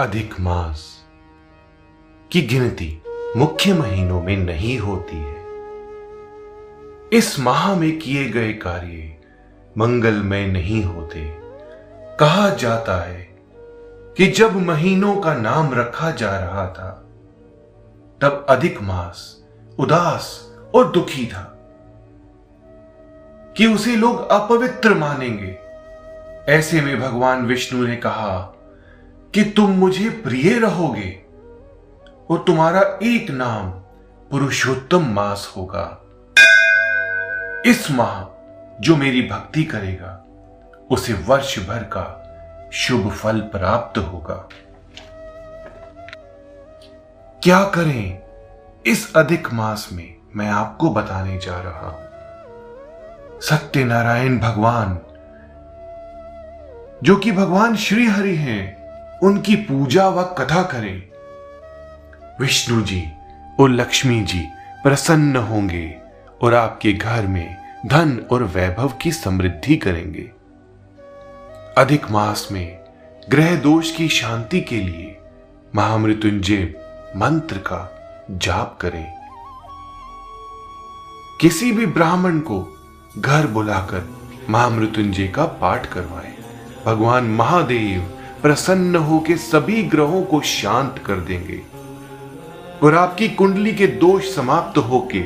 अधिक मास की गिनती मुख्य महीनों में नहीं होती है। इस माह में किए गए कार्य मंगलमय नहीं होते। कहा जाता है कि जब महीनों का नाम रखा जा रहा था, तब अधिक मास उदास और दुखी था कि उसे लोग अपवित्र मानेंगे। ऐसे में भगवान विष्णु ने कहा कि तुम मुझे प्रिय रहोगे और तुम्हारा एक नाम पुरुषोत्तम मास होगा। इस माह जो मेरी भक्ति करेगा, उसे वर्ष भर का शुभ फल प्राप्त होगा। क्या करें इस अधिक मास में? मैं आपको बताने जा रहा हूँ। सत्यनारायण भगवान, जो कि भगवान श्री हरि हैं उनकी पूजा व कथा करें। विष्णु जी और लक्ष्मी जी प्रसन्न होंगे और आपके घर में धन और वैभव की समृद्धि करेंगे। अधिक मास में ग्रह दोष की शांति के लिए महामृत्युंजय मंत्र का जाप करें। किसी भी ब्राह्मण को घर बुलाकर महामृत्युंजय का पाठ करवाएँ। भगवान महादेव प्रसन्न होकर सभी ग्रहों को शांत कर देंगे। और आपकी कुंडली के दोष समाप्त होके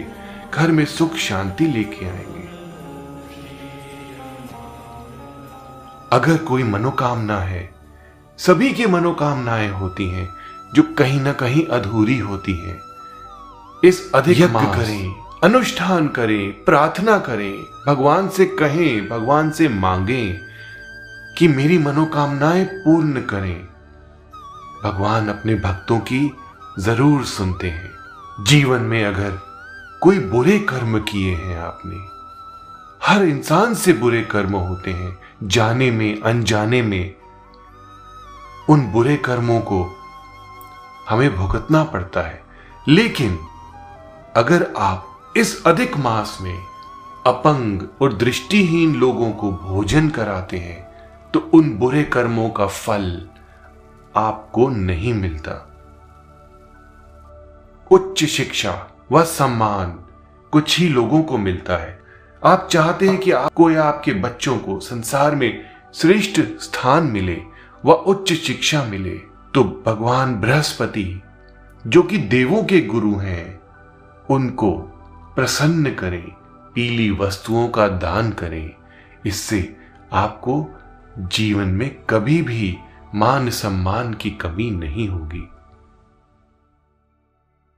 घर में सुख शांति लेके आएँगे। अगर कोई मनोकामना है सभी की मनोकामनाएँ होती हैं जो कहीं ना कहीं अधूरी होती हैं। इस अधिक यज्ञ करें अनुष्ठान करें प्रार्थना करें भगवान से कहें भगवान से मांगें कि मेरी मनोकामनाएँ पूर्ण करें। भगवान अपने भक्तों की ज़रूर सुनते हैं। जीवन में अगर कोई बुरे कर्म किए हैं आपने, हर इंसान से बुरे कर्म होते हैं, जाने में, अनजाने में। उन बुरे कर्मों को हमें भुगतना पड़ता है। लेकिन अगर आप इस अधिक मास में अपंग और दृष्टिहीन लोगों को भोजन कराते हैं तो उन बुरे कर्मों का फल आपको नहीं मिलता। उच्च शिक्षा व सम्मान कुछ ही लोगों को मिलता है। आप चाहते हैं कि आपको या आपके बच्चों को संसार में श्रेष्ठ स्थान मिले व उच्च शिक्षा मिले तो भगवान बृहस्पति, जो कि देवों के गुरु हैं, उनको प्रसन्न करें, पीली वस्तुओं का दान करें। इससे आपको जीवन में कभी भी मान सम्मान की कमी नहीं होगी।